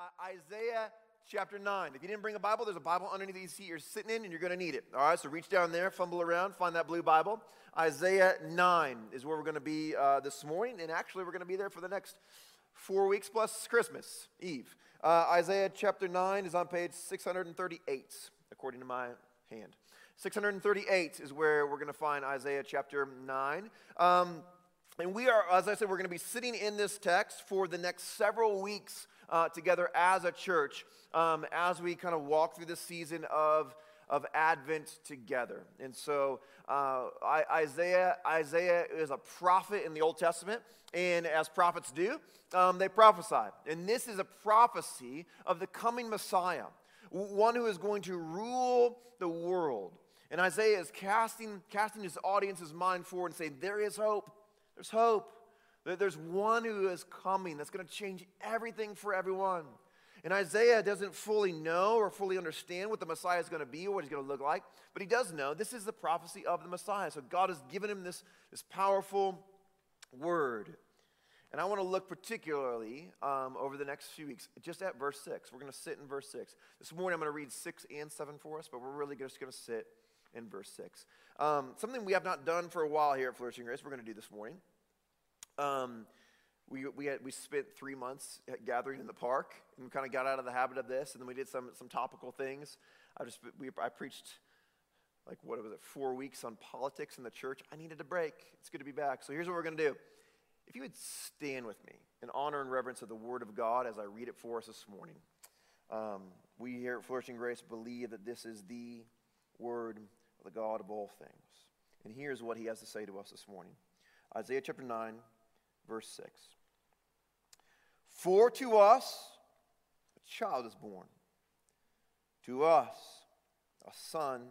uh, Isaiah chapter 9. If you didn't bring a Bible, there's a Bible underneath the seat you're sitting in, and you're going to need it. All right, so reach down there, fumble around, find that blue Bible. Isaiah 9 is where we're going to be uh, this morning, and actually, we're going to be there for the next four weeks plus Christmas Eve. Uh, Isaiah chapter 9 is on page 638, according to my hand. 638 is where we're going to find Isaiah chapter 9. Um, and we are, as I said, we're going to be sitting in this text for the next several weeks uh, together as a church um, as we kind of walk through the season of, of Advent together. And so uh, I, Isaiah, Isaiah is a prophet in the Old Testament, and as prophets do, um, they prophesy. And this is a prophecy of the coming Messiah, one who is going to rule the world. And Isaiah is casting, casting his audience's mind forward and saying, There is hope. There's hope. There's one who is coming that's going to change everything for everyone. And Isaiah doesn't fully know or fully understand what the Messiah is going to be or what he's going to look like, but he does know this is the prophecy of the Messiah. So God has given him this, this powerful word. And I want to look particularly um, over the next few weeks just at verse 6. We're going to sit in verse 6. This morning I'm going to read 6 and 7 for us, but we're really just going to sit in verse 6. Um, something we have not done for a while here at Flourishing Grace, we're going to do this morning. Um, we, we, had, we spent three months gathering in the park and we kind of got out of the habit of this. And then we did some, some topical things. I just we, I preached like what was it, four weeks on politics in the church. I needed a break. It's good to be back. So here's what we're going to do. If you would stand with me in honor and reverence of the Word of God as I read it for us this morning. Um, we here at Flourishing Grace believe that this is the Word of the God of all things. And here's what He has to say to us this morning Isaiah chapter 9, verse 6. For to us a child is born, to us a son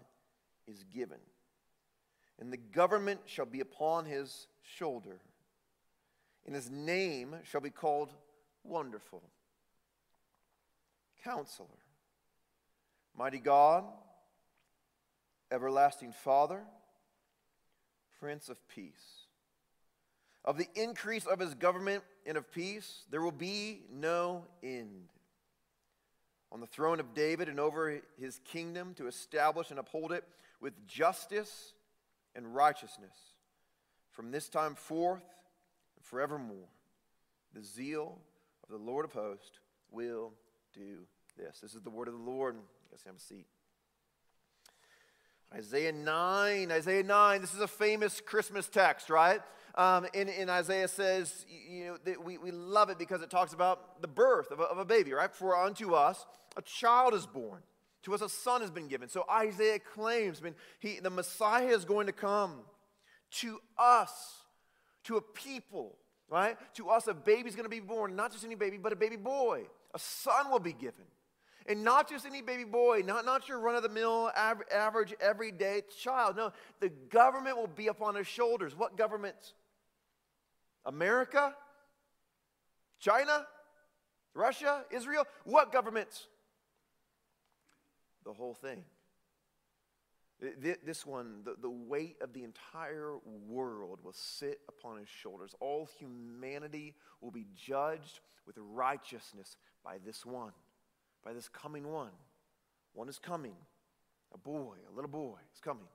is given, and the government shall be upon his shoulder, and his name shall be called Wonderful, Counselor, Mighty God, Everlasting Father, Prince of Peace. Of the increase of his government and of peace, there will be no end. On the throne of David and over his kingdom to establish and uphold it with justice and righteousness from this time forth and forevermore. The zeal of the Lord of hosts will do this. This is the word of the Lord. Guys have a seat. Isaiah 9, Isaiah 9. This is a famous Christmas text, right? Um, and, and, Isaiah says, you know, that we, we love it because it talks about the birth of a, of a baby, right? For unto us a child is born, to us a son has been given. So Isaiah claims, I mean, he, the Messiah is going to come to us, to a people, right? To us, a baby is going to be born, not just any baby, but a baby boy. A son will be given. And not just any baby boy, not, not your run of the mill, average, everyday child. No, the government will be upon his shoulders. What government? America? China? Russia? Israel? What governments? The whole thing. This one, the, weight of the entire world will sit upon his shoulders. All humanity will be judged with righteousness by this one, by this coming one. One is coming. A boy, a little boy is coming.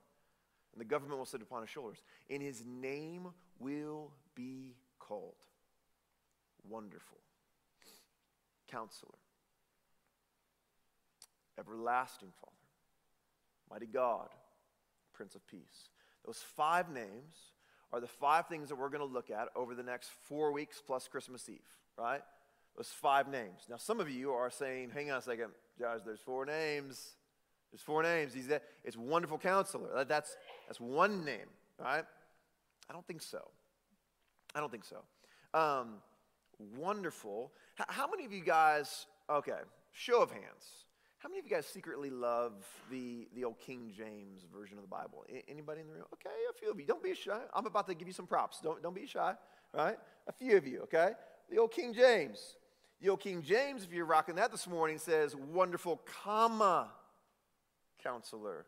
And the government will sit upon his shoulders. And his name will be called Wonderful, Counselor, Everlasting Father, Mighty God, Prince of Peace. Those five names are the five things that we're going to look at over the next four weeks plus Christmas Eve, right? Those five names. Now, some of you are saying, hang on a second, Josh, there's four names. There's four names. He's it's wonderful counselor. That's, that's one name, right? I don't think so. I don't think so. Um, wonderful. H- how many of you guys, okay, show of hands. How many of you guys secretly love the, the old King James version of the Bible? I- anybody in the room? Okay, a few of you. Don't be shy. I'm about to give you some props. Don't, don't be shy, right? A few of you, okay? The old King James. The old King James, if you're rocking that this morning, says, wonderful, comma, counselor,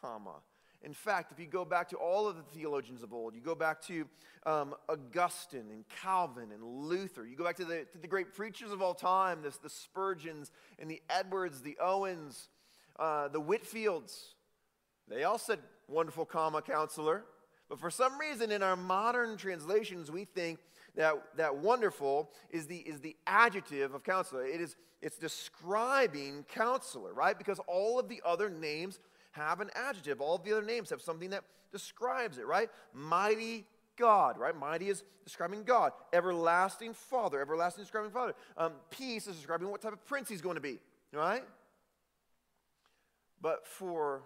comma. In fact, if you go back to all of the theologians of old, you go back to um, Augustine and Calvin and Luther, you go back to the, to the great preachers of all time, this, the Spurgeons and the Edwards, the Owens, uh, the Whitefields, they all said wonderful, comma, counselor. But for some reason, in our modern translations, we think that, that wonderful is the, is the adjective of counselor. It is, it's describing counselor, right? Because all of the other names have an adjective. All the other names have something that describes it, right? Mighty God, right? Mighty is describing God. Everlasting Father, everlasting describing Father. Um, peace is describing what type of prince he's going to be, right? But for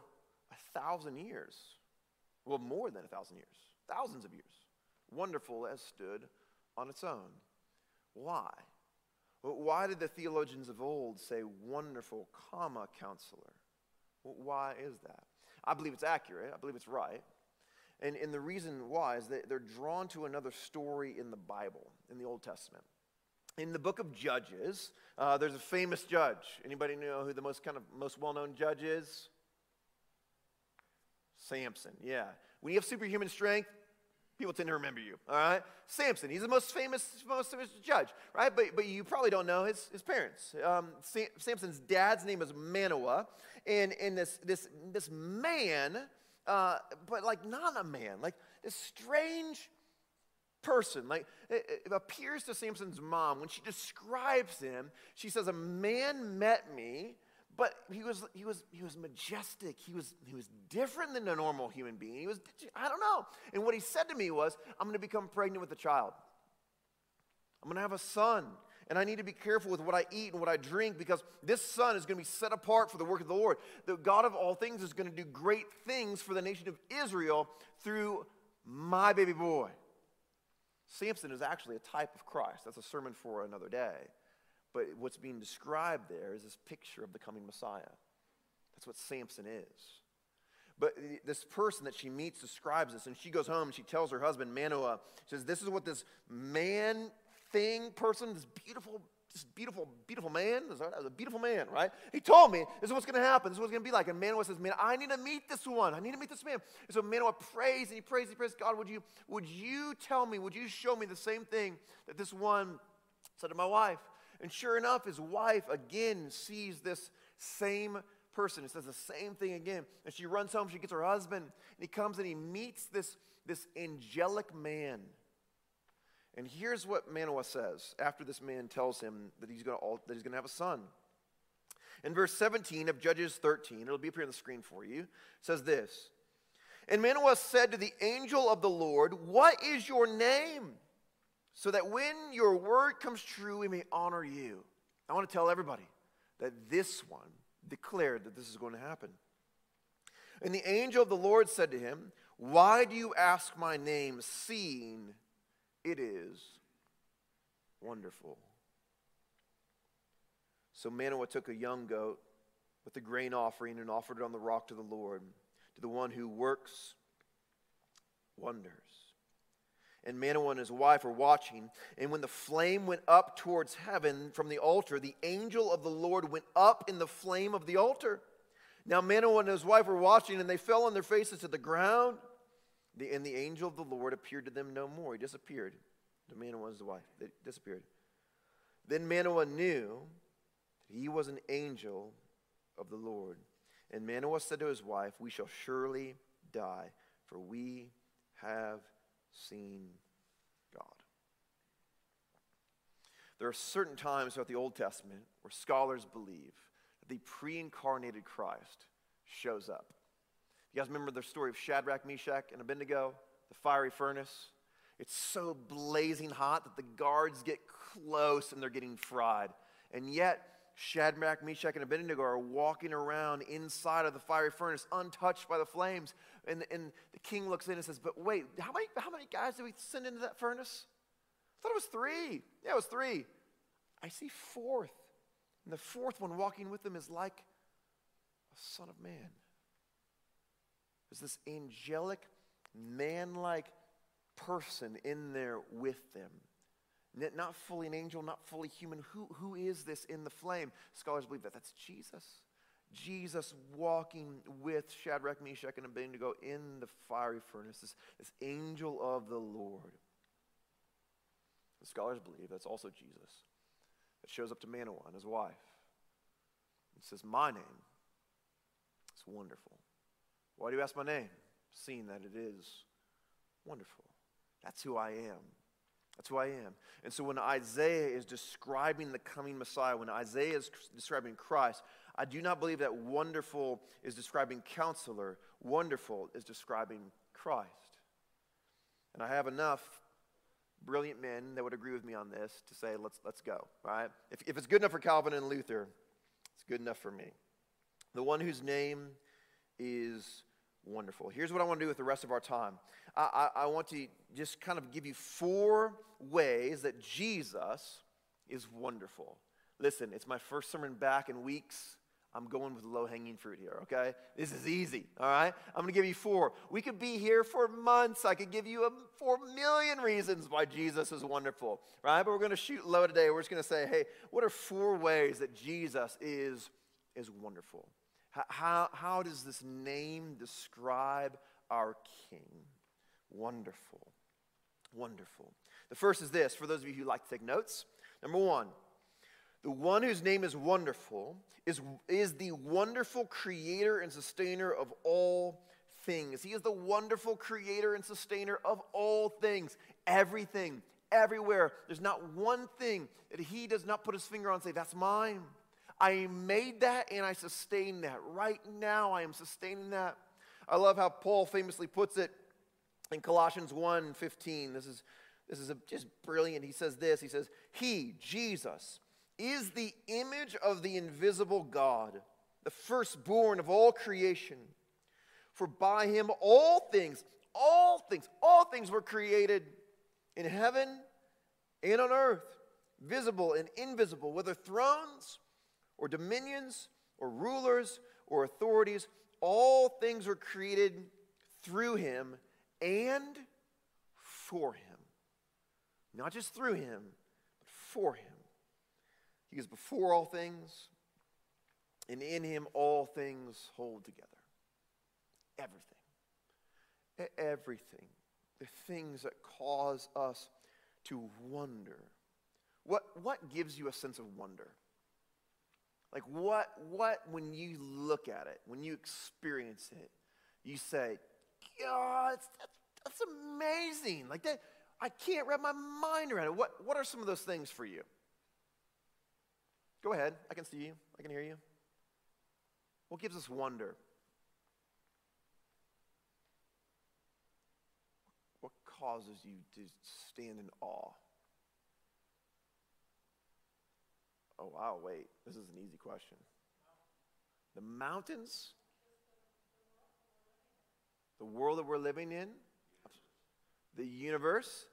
a thousand years, well, more than a thousand years, thousands of years, wonderful has stood on its own. Why? Why did the theologians of old say wonderful, comma, counselor? Why is that? I believe it's accurate. I believe it's right. And, and the reason why is that they're drawn to another story in the Bible, in the Old Testament. In the book of Judges, uh, there's a famous judge. Anybody know who the most kind of most well-known judge is? Samson. Yeah. When you have superhuman strength, people tend to remember you. All right. Samson. He's the most famous, most famous judge, right? But but you probably don't know his his parents. Um, Samson's dad's name is Manoah, and and this this this man uh, but like not a man, like this strange person. Like it, it appears to Samson's mom when she describes him. She says, "A man met me." But he was, he, was, he was majestic. He was, he was different than a normal human being. He was, I don't know. And what he said to me was, I'm going to become pregnant with a child. I'm going to have a son and I need to be careful with what I eat and what I drink because this son is going to be set apart for the work of the Lord. The God of all things is going to do great things for the nation of Israel through my baby boy. Samson is actually a type of Christ. That's a sermon for another day. But what's being described there is this picture of the coming Messiah. That's what Samson is. But this person that she meets describes this, and she goes home and she tells her husband, Manoah, says, This is what this man thing, person, this beautiful, this beautiful, beautiful man. This a beautiful man, right? He told me this is what's going to happen. This is what's going to be like. And Manoah says, "Man, I need to meet this one. I need to meet this man." And so Manoah prays and he prays. And he prays, "God, would you, would you tell me? Would you show me the same thing that this one said to my wife?" And sure enough, his wife again sees this same person. It says the same thing again. And she runs home. She gets her husband, and he comes and he meets this this angelic man and here's what Manoah says after this man tells him that he's going to, that he's going to have a son. In verse 17 of Judges 13, it'll be up here on the screen for you, says this And Manoah said to the angel of the Lord, What is your name? So that when your word comes true, we may honor you. I want to tell everybody that this one declared that this is going to happen. And the angel of the Lord said to him, Why do you ask my name, seeing it is wonderful. So Manoah took a young goat with a grain offering and offered it on the rock to the Lord, to the one who works wonders. And Manoah and his wife were watching. And when the flame went up towards heaven from the altar, the angel of the Lord went up in the flame of the altar. Now Manoah and his wife were watching, and they fell on their faces to the ground. The, and the angel of the Lord appeared to them no more. He disappeared. The Manoah was the wife. They disappeared. Then Manoah knew that he was an angel of the Lord. And Manoah said to his wife, We shall surely die, for we have seen God. There are certain times throughout the Old Testament where scholars believe that the pre incarnated Christ shows up. You guys remember the story of Shadrach, Meshach, and Abednego, the fiery furnace? It's so blazing hot that the guards get close and they're getting fried. And yet, Shadrach, Meshach, and Abednego are walking around inside of the fiery furnace, untouched by the flames. And, and the king looks in and says, But wait, how many, how many guys did we send into that furnace? Thought it was three. Yeah, it was three. I see fourth. And the fourth one walking with them is like a son of man. There's this angelic, man like person in there with them. Not fully an angel, not fully human. Who, who is this in the flame? Scholars believe that that's Jesus. Jesus walking with Shadrach, Meshach, and Abednego in the fiery furnace, this, this angel of the Lord. Scholars believe that's also Jesus that shows up to Manoah and his wife and says, My name is wonderful. Why do you ask my name? Seeing that it is wonderful. That's who I am. That's who I am. And so when Isaiah is describing the coming Messiah, when Isaiah is describing Christ, I do not believe that wonderful is describing counselor. Wonderful is describing Christ. And I have enough brilliant men that would agree with me on this to say, let's, let's go, right? If, if it's good enough for Calvin and Luther, it's good enough for me. The one whose name is wonderful. Here's what I want to do with the rest of our time I, I, I want to just kind of give you four ways that Jesus is wonderful. Listen, it's my first sermon back in weeks. I'm going with low hanging fruit here, okay? This is easy, all right? I'm gonna give you four. We could be here for months. I could give you a, four million reasons why Jesus is wonderful, right? But we're gonna shoot low today. We're just gonna say, hey, what are four ways that Jesus is, is wonderful? How, how, how does this name describe our King? Wonderful. Wonderful. The first is this for those of you who like to take notes. Number one, the one whose name is wonderful is, is the wonderful creator and sustainer of all things. He is the wonderful creator and sustainer of all things, everything, everywhere. There's not one thing that he does not put his finger on and say, That's mine. I made that and I sustain that. Right now, I am sustaining that. I love how Paul famously puts it in Colossians 1 15. This is, this is a, just brilliant. He says this He says, He, Jesus, is the image of the invisible God, the firstborn of all creation. For by him all things, all things, all things were created in heaven and on earth, visible and invisible, whether thrones or dominions or rulers or authorities, all things were created through him and for him. Not just through him, but for him. He is before all things, and in him all things hold together. Everything. Everything. The things that cause us to wonder. What, what gives you a sense of wonder? Like, what, what, when you look at it, when you experience it, you say, God, that's, that's amazing. Like, that, I can't wrap my mind around it. What, what are some of those things for you? Go ahead. I can see you. I can hear you. What gives us wonder? What causes you to stand in awe? Oh, wow, wait. This is an easy question. The mountains? The world that we're living in? The universe?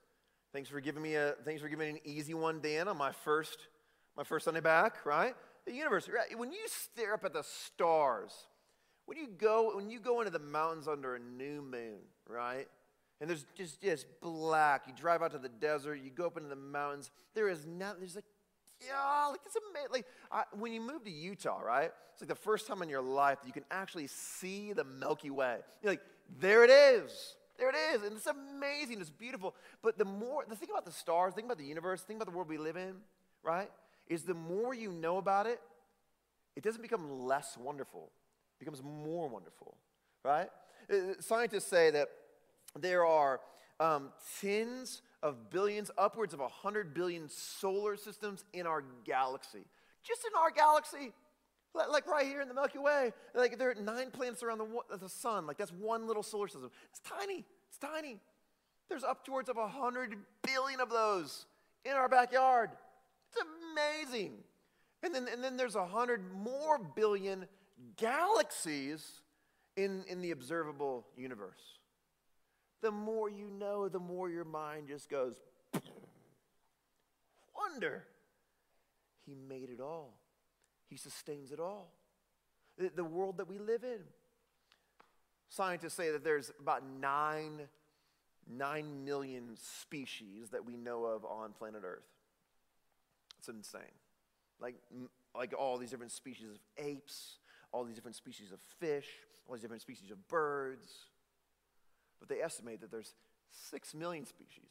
Thanks for giving me a thanks for giving me an easy one, Dan, on my first my first Sunday back, right? The universe. Right? When you stare up at the stars, when you go when you go into the mountains under a new moon, right? And there's just just black. You drive out to the desert. You go up into the mountains. There is nothing. There's like yeah, like it's amazing. Like I, when you move to Utah, right? It's like the first time in your life that you can actually see the Milky Way. You're like, there it is. There it is. And it's amazing. It's beautiful. But the more, the thing about the stars, think about the universe, think about the world we live in, right? Is the more you know about it, it doesn't become less wonderful, it becomes more wonderful, right? Uh, scientists say that there are um, tens of billions, upwards of 100 billion solar systems in our galaxy. Just in our galaxy, like right here in the Milky Way. Like there are nine planets around the, the sun. Like that's one little solar system. It's tiny. It's tiny. There's upwards of 100 billion of those in our backyard. Amazing. And then, and then there's a hundred more billion galaxies in, in the observable universe. The more you know, the more your mind just goes, wonder. He made it all, He sustains it all. The, the world that we live in. Scientists say that there's about nine, nine million species that we know of on planet Earth. It's insane. Like, like all these different species of apes, all these different species of fish, all these different species of birds. But they estimate that there's six million species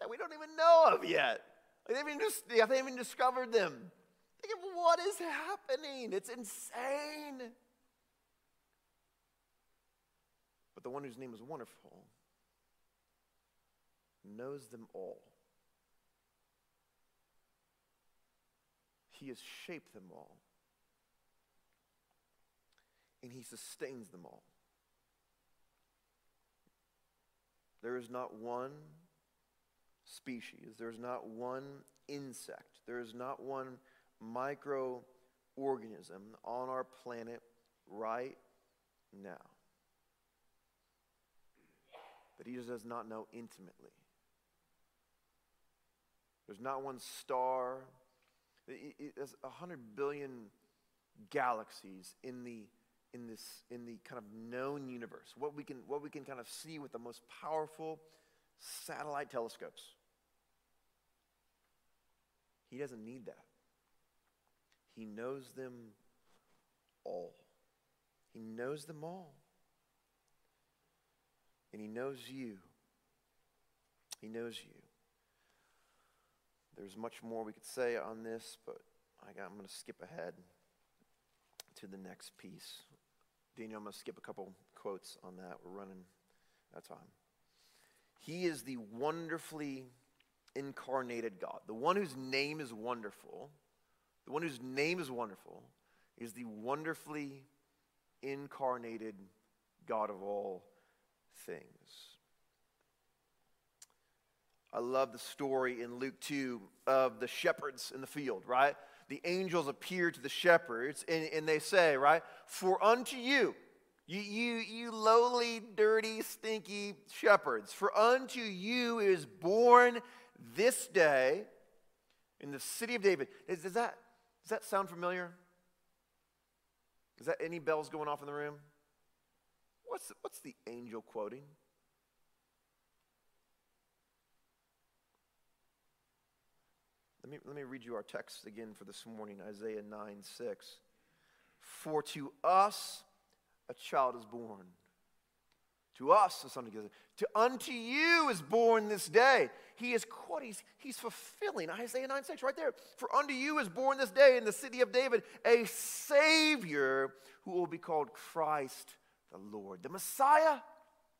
that we don't even know of yet. Like they, haven't even they haven't even discovered them. Think of what is happening. It's insane. But the one whose name is wonderful knows them all. He has shaped them all. And he sustains them all. There is not one species, there is not one insect, there is not one microorganism on our planet right now that he does not know intimately. There's not one star. There's a hundred billion galaxies in the in this in the kind of known universe. What we can what we can kind of see with the most powerful satellite telescopes. He doesn't need that. He knows them all. He knows them all. And He knows you. He knows you. There's much more we could say on this, but got, I'm going to skip ahead to the next piece. Daniel, I'm going to skip a couple quotes on that. We're running out of time. He is the wonderfully incarnated God, the one whose name is wonderful, the one whose name is wonderful, is the wonderfully incarnated God of all things. I love the story in Luke 2 of the shepherds in the field, right? The angels appear to the shepherds and, and they say, right, For unto you, you, you, you lowly, dirty, stinky shepherds, for unto you is born this day in the city of David. Is, does, that, does that sound familiar? Is that any bells going off in the room? What's, what's the angel quoting? Let me, let me read you our text again for this morning Isaiah 9 6. For to us a child is born. To us a son. To unto you is born this day. He is quoting, he's, he's fulfilling Isaiah 9 6 right there. For unto you is born this day in the city of David a Savior who will be called Christ the Lord. The Messiah,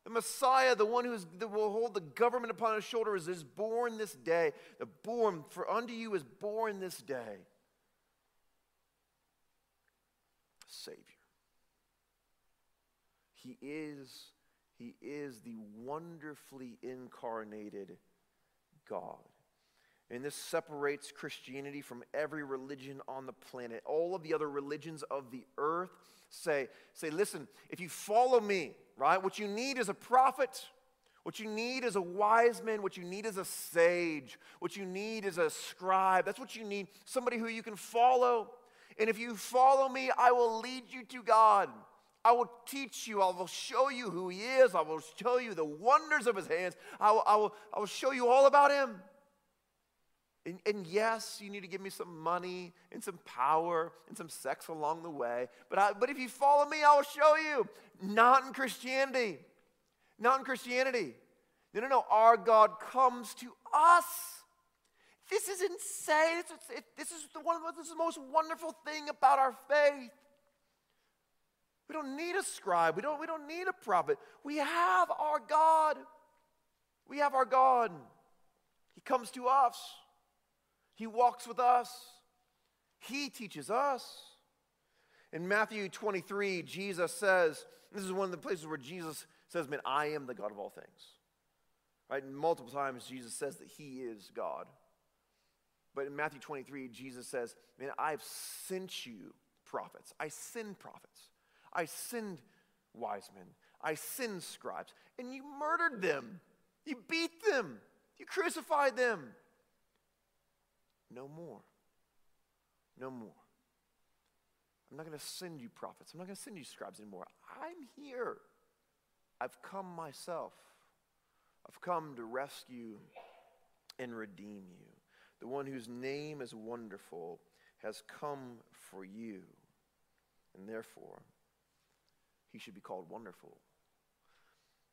the Messiah, the one who will hold the government upon his shoulders, is born this day. The born, for unto you is born this day. Savior. He is, he is the wonderfully incarnated God. And this separates Christianity from every religion on the planet. All of the other religions of the earth say, say, listen, if you follow me, right, what you need is a prophet. What you need is a wise man. What you need is a sage. What you need is a scribe. That's what you need. Somebody who you can follow. And if you follow me, I will lead you to God. I will teach you. I will show you who He is. I will show you the wonders of His hands. I will, I will, I will show you all about Him. And, and, yes, you need to give me some money and some power and some sex along the way. But, I, but if you follow me, I will show you. Not in Christianity. Not in Christianity. No, no, no. Our God comes to us. This is insane. It's, it's, it, this, is the one, this is the most wonderful thing about our faith. We don't need a scribe. We don't, we don't need a prophet. We have our God. We have our God. He comes to us. He walks with us, He teaches us. In Matthew 23, Jesus says, this is one of the places where Jesus says, Man, I am the God of all things. Right? Multiple times, Jesus says that He is God. But in Matthew 23, Jesus says, Man, I've sent you prophets. I send prophets. I send wise men. I send scribes. And you murdered them. You beat them. You crucified them. No more. No more. I'm not going to send you prophets. I'm not going to send you scribes anymore. I'm here. I've come myself. I've come to rescue and redeem you. The one whose name is wonderful has come for you. and therefore he should be called wonderful.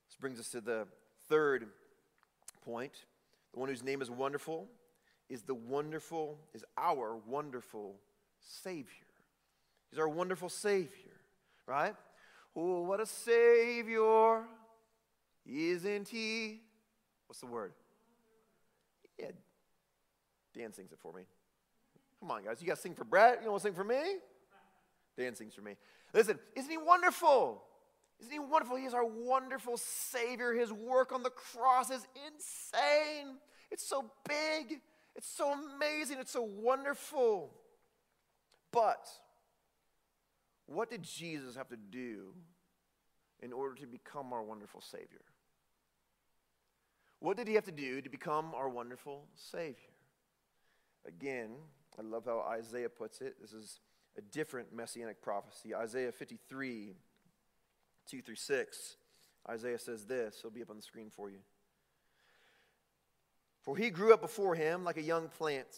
This brings us to the third point. The one whose name is wonderful is the wonderful, is our wonderful Savior. He's our wonderful Savior, right? Oh, what a Savior, isn't He? What's the word? Yeah, Dan sings it for me. Come on, guys. You guys sing for Brett? You want to sing for me? Dan sings for me. Listen, isn't he wonderful? Isn't he wonderful? He is our wonderful Savior. His work on the cross is insane. It's so big. It's so amazing. It's so wonderful. But what did Jesus have to do in order to become our wonderful Savior? What did he have to do to become our wonderful Savior? Again, I love how Isaiah puts it. This is a different messianic prophecy. Isaiah 53, 2 through 6. Isaiah says this. It'll be up on the screen for you. For he grew up before him like a young plant,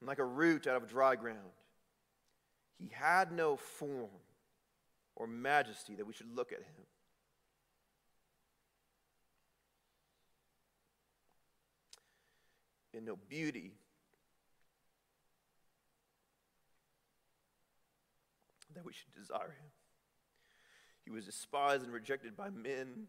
and like a root out of dry ground. He had no form or majesty that we should look at him. And no beauty that we should desire him. He was despised and rejected by men,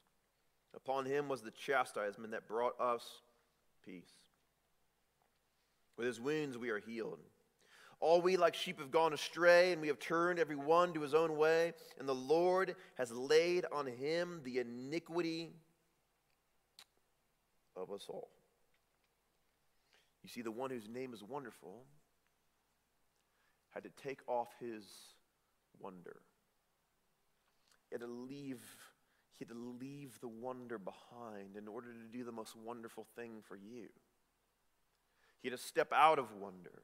Upon him was the chastisement that brought us peace. With his wounds we are healed. All we like sheep have gone astray, and we have turned every one to his own way, and the Lord has laid on him the iniquity of us all. You see, the one whose name is wonderful had to take off his wonder. He had to leave, he had to leave the wonder behind in order to do the most wonderful thing for you. He had to step out of wonder,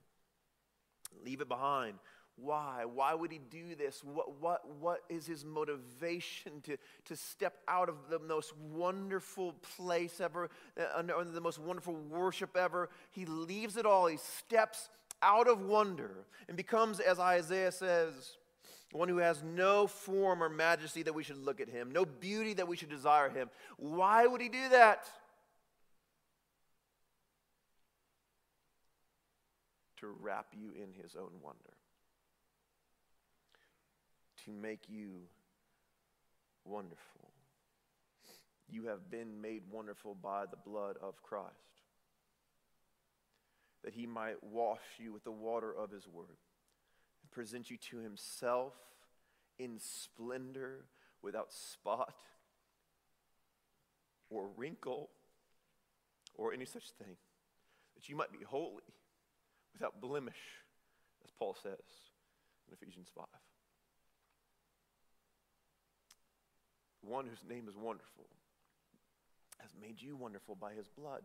leave it behind. Why? Why would he do this? What, what, what is his motivation to, to step out of the most wonderful place ever, uh, under, under the most wonderful worship ever? He leaves it all. He steps out of wonder and becomes, as Isaiah says, one who has no form or majesty that we should look at him, no beauty that we should desire him. Why would he do that? To wrap you in his own wonder to make you wonderful. You have been made wonderful by the blood of Christ, that he might wash you with the water of his word present you to himself in splendor without spot or wrinkle or any such thing, that you might be holy without blemish, as Paul says in Ephesians 5. one whose name is wonderful, has made you wonderful by his blood.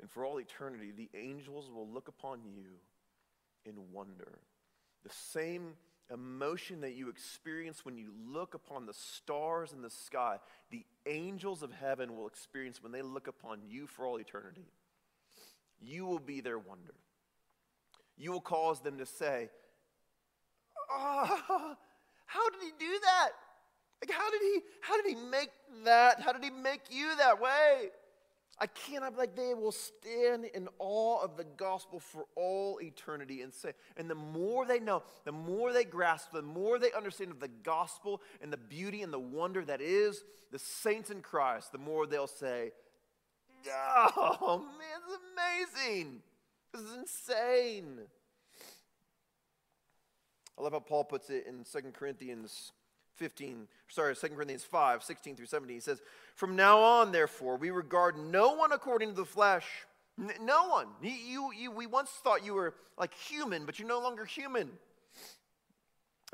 And for all eternity, the angels will look upon you in wonder. The same emotion that you experience when you look upon the stars in the sky, the angels of heaven will experience when they look upon you for all eternity. You will be their wonder. You will cause them to say, Oh, how did he do that? Like, how did he, how did he make that? How did he make you that way? I cannot, like, they will stand in awe of the gospel for all eternity and say, and the more they know, the more they grasp, the more they understand of the gospel and the beauty and the wonder that is the saints in Christ, the more they'll say, Oh, man, is amazing. This is insane. I love how Paul puts it in 2 Corinthians 15, sorry, 2 Corinthians 5, 16 through 17. He says, From now on, therefore, we regard no one according to the flesh. N- no one. You, you, you, we once thought you were like human, but you're no longer human.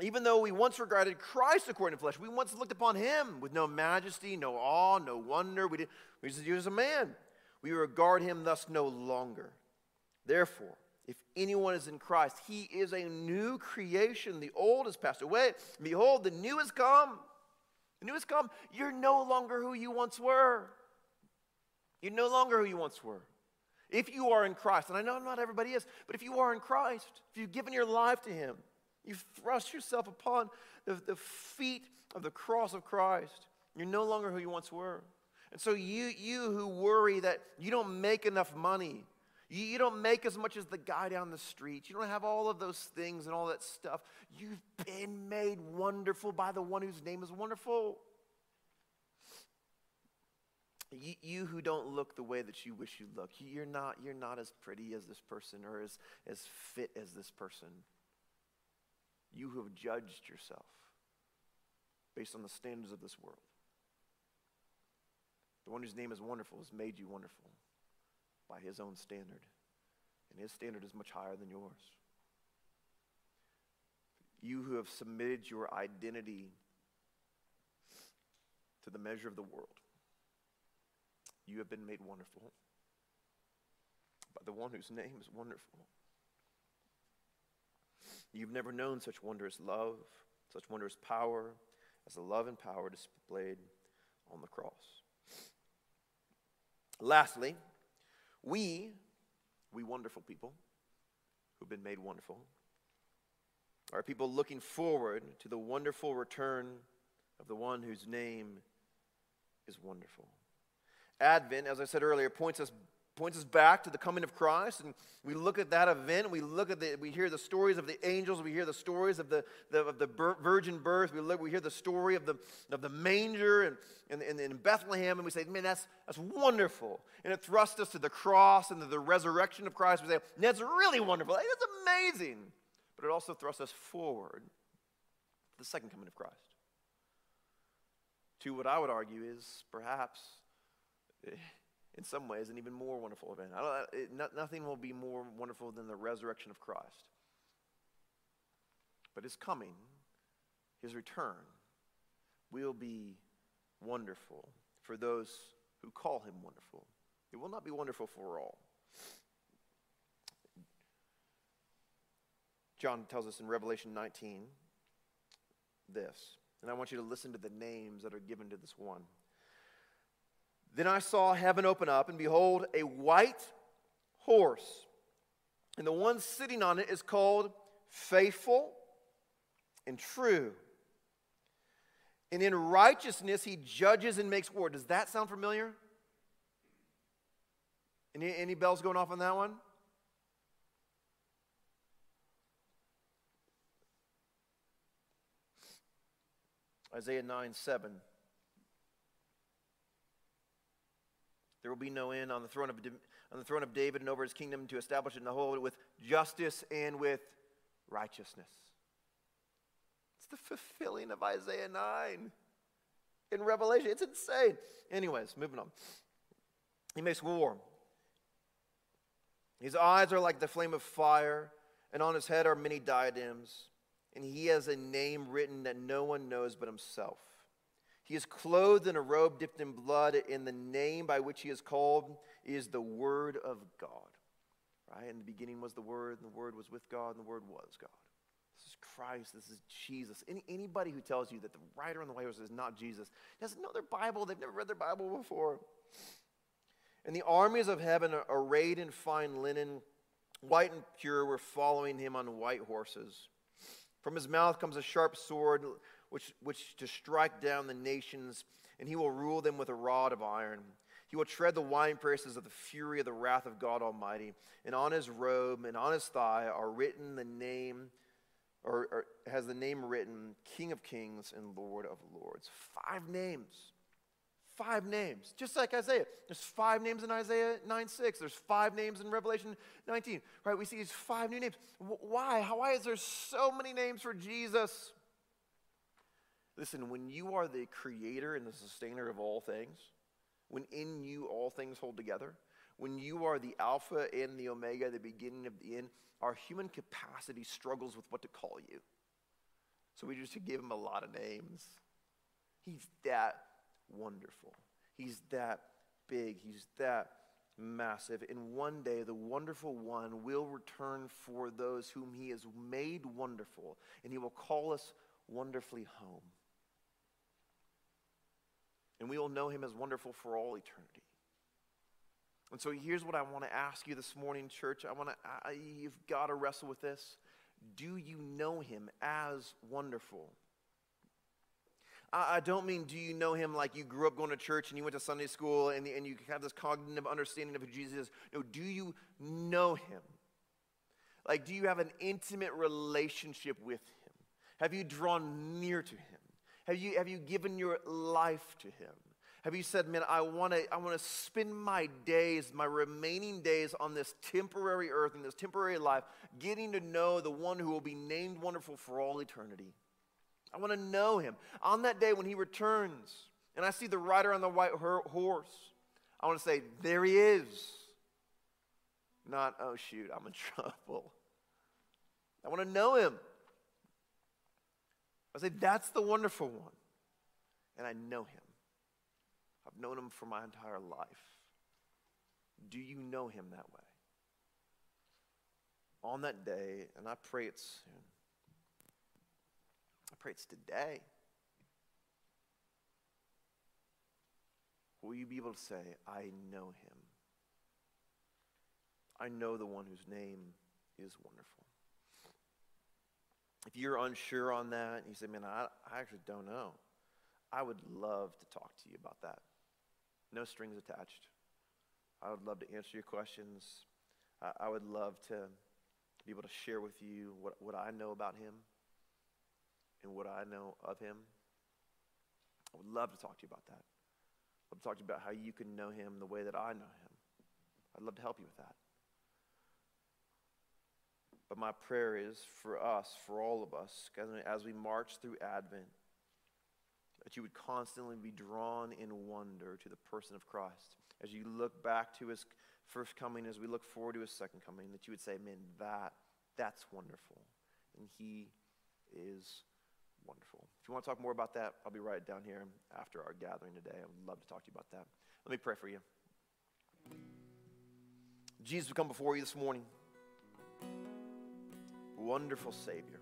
Even though we once regarded Christ according to flesh, we once looked upon him with no majesty, no awe, no wonder. We, did, we just used a man. We regard him thus no longer. Therefore, if anyone is in Christ, he is a new creation. The old has passed away. Behold, the new has come. The new has come. You're no longer who you once were. You're no longer who you once were. If you are in Christ, and I know not everybody is, but if you are in Christ, if you've given your life to Him, you've thrust yourself upon the, the feet of the cross of Christ, you're no longer who you once were. And so, you, you who worry that you don't make enough money, you, you don't make as much as the guy down the street, you don't have all of those things and all that stuff, you've been made wonderful by the one whose name is wonderful. You, you, who don't look the way that you wish you look, you're not, you're not as pretty as this person or as, as fit as this person. You who have judged yourself based on the standards of this world. The one whose name is wonderful has made you wonderful by his own standard. And his standard is much higher than yours. You who have submitted your identity to the measure of the world you have been made wonderful by the one whose name is wonderful. You've never known such wondrous love, such wondrous power as the love and power displayed on the cross. Lastly, we, we wonderful people who've been made wonderful, are people looking forward to the wonderful return of the one whose name is wonderful. Advent, as I said earlier, points us points us back to the coming of Christ, and we look at that event. We look at the, we hear the stories of the angels. We hear the stories of the, the of the virgin birth. We look, we hear the story of the of the manger and, and, in Bethlehem, and we say, man, that's that's wonderful. And it thrusts us to the cross and to the resurrection of Christ. We say, that's really wonderful. That's amazing. But it also thrusts us forward to the second coming of Christ. To what I would argue is perhaps eh, in some ways, an even more wonderful event. It, not, nothing will be more wonderful than the resurrection of Christ. But his coming, his return, will be wonderful for those who call him wonderful. It will not be wonderful for all. John tells us in Revelation 19 this, and I want you to listen to the names that are given to this one. Then I saw heaven open up, and behold, a white horse. And the one sitting on it is called Faithful and True. And in righteousness he judges and makes war. Does that sound familiar? Any, any bells going off on that one? Isaiah 9 7. There will be no end on the throne of, on the throne of David and over his kingdom to establish it and hold it with justice and with righteousness. It's the fulfilling of Isaiah 9 in Revelation. It's insane. Anyways, moving on. He makes war. His eyes are like the flame of fire, and on his head are many diadems, and he has a name written that no one knows but himself. He is clothed in a robe dipped in blood, and the name by which he is called is the Word of God. Right? In the beginning was the Word, and the Word was with God, and the Word was God. This is Christ. This is Jesus. Any, anybody who tells you that the writer on the white horse is not Jesus doesn't know their Bible. They've never read their Bible before. And the armies of heaven, arrayed in fine linen, white and pure, were following him on white horses. From his mouth comes a sharp sword which, which to strike down the nations, and he will rule them with a rod of iron. He will tread the winepresses of the fury of the wrath of God Almighty. And on his robe and on his thigh are written the name, or, or has the name written, King of Kings and Lord of Lords. Five names. Five names. Just like Isaiah. There's five names in Isaiah 9 6. There's five names in Revelation 19. Right? We see these five new names. Why? Why is there so many names for Jesus? Listen, when you are the creator and the sustainer of all things, when in you all things hold together, when you are the Alpha and the Omega, the beginning of the end, our human capacity struggles with what to call you. So we just give him a lot of names. He's that wonderful. He's that big. He's that massive. And one day, the wonderful one will return for those whom he has made wonderful, and he will call us wonderfully home. And we will know him as wonderful for all eternity. And so here's what I want to ask you this morning, church. I want to, I, you've got to wrestle with this. Do you know him as wonderful? I, I don't mean do you know him like you grew up going to church and you went to Sunday school and, and you have this cognitive understanding of who Jesus is. No, do you know him? Like, do you have an intimate relationship with him? Have you drawn near to him? Have you, have you given your life to him? Have you said, man, I want to I wanna spend my days, my remaining days on this temporary earth, in this temporary life, getting to know the one who will be named wonderful for all eternity? I want to know him. On that day when he returns and I see the rider on the white horse, I want to say, There he is. Not, oh shoot, I'm in trouble. I want to know him. I say, That's the wonderful one. And I know him. I've known him for my entire life. Do you know him that way? On that day, and I pray it's soon I pray it's today. Will you be able to say, I know him? I know the one whose name is wonderful. If you're unsure on that, you say, man, I, I actually don't know. I would love to talk to you about that. No strings attached. I would love to answer your questions. I, I would love to be able to share with you what, what I know about him and what I know of him. I would love to talk to you about that. I'd love to talk to you about how you can know him the way that I know him. I'd love to help you with that. But my prayer is for us, for all of us, as we march through Advent, that you would constantly be drawn in wonder to the person of Christ. As you look back to his first coming, as we look forward to his second coming, that you would say, man, that, that's wonderful. And he is wonderful. If you want to talk more about that, I'll be right down here after our gathering today. I would love to talk to you about that. Let me pray for you. Jesus, we come before you this morning. Wonderful Savior.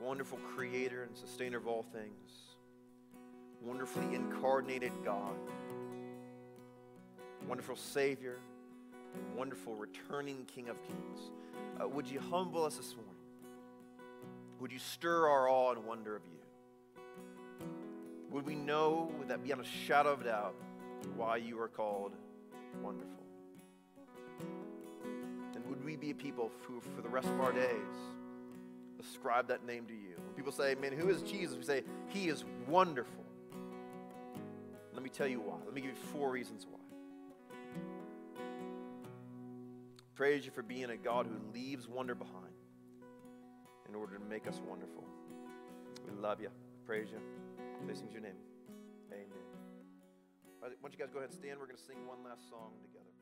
Wonderful Creator and Sustainer of all things. Wonderfully incarnated God. Wonderful Savior wonderful returning King of Kings. Uh, would you humble us this morning? Would you stir our awe and wonder of you? Would we know, would that beyond a shadow of doubt, why you are called wonderful? And would we be a people who, for the rest of our days, ascribe that name to you? When people say, man, who is Jesus? We say, he is wonderful. Let me tell you why. Let me give you four reasons why. Praise you for being a God who leaves wonder behind in order to make us wonderful. We love you. Praise you. Blessings your name. Amen. Why don't you guys go ahead and stand? We're going to sing one last song together.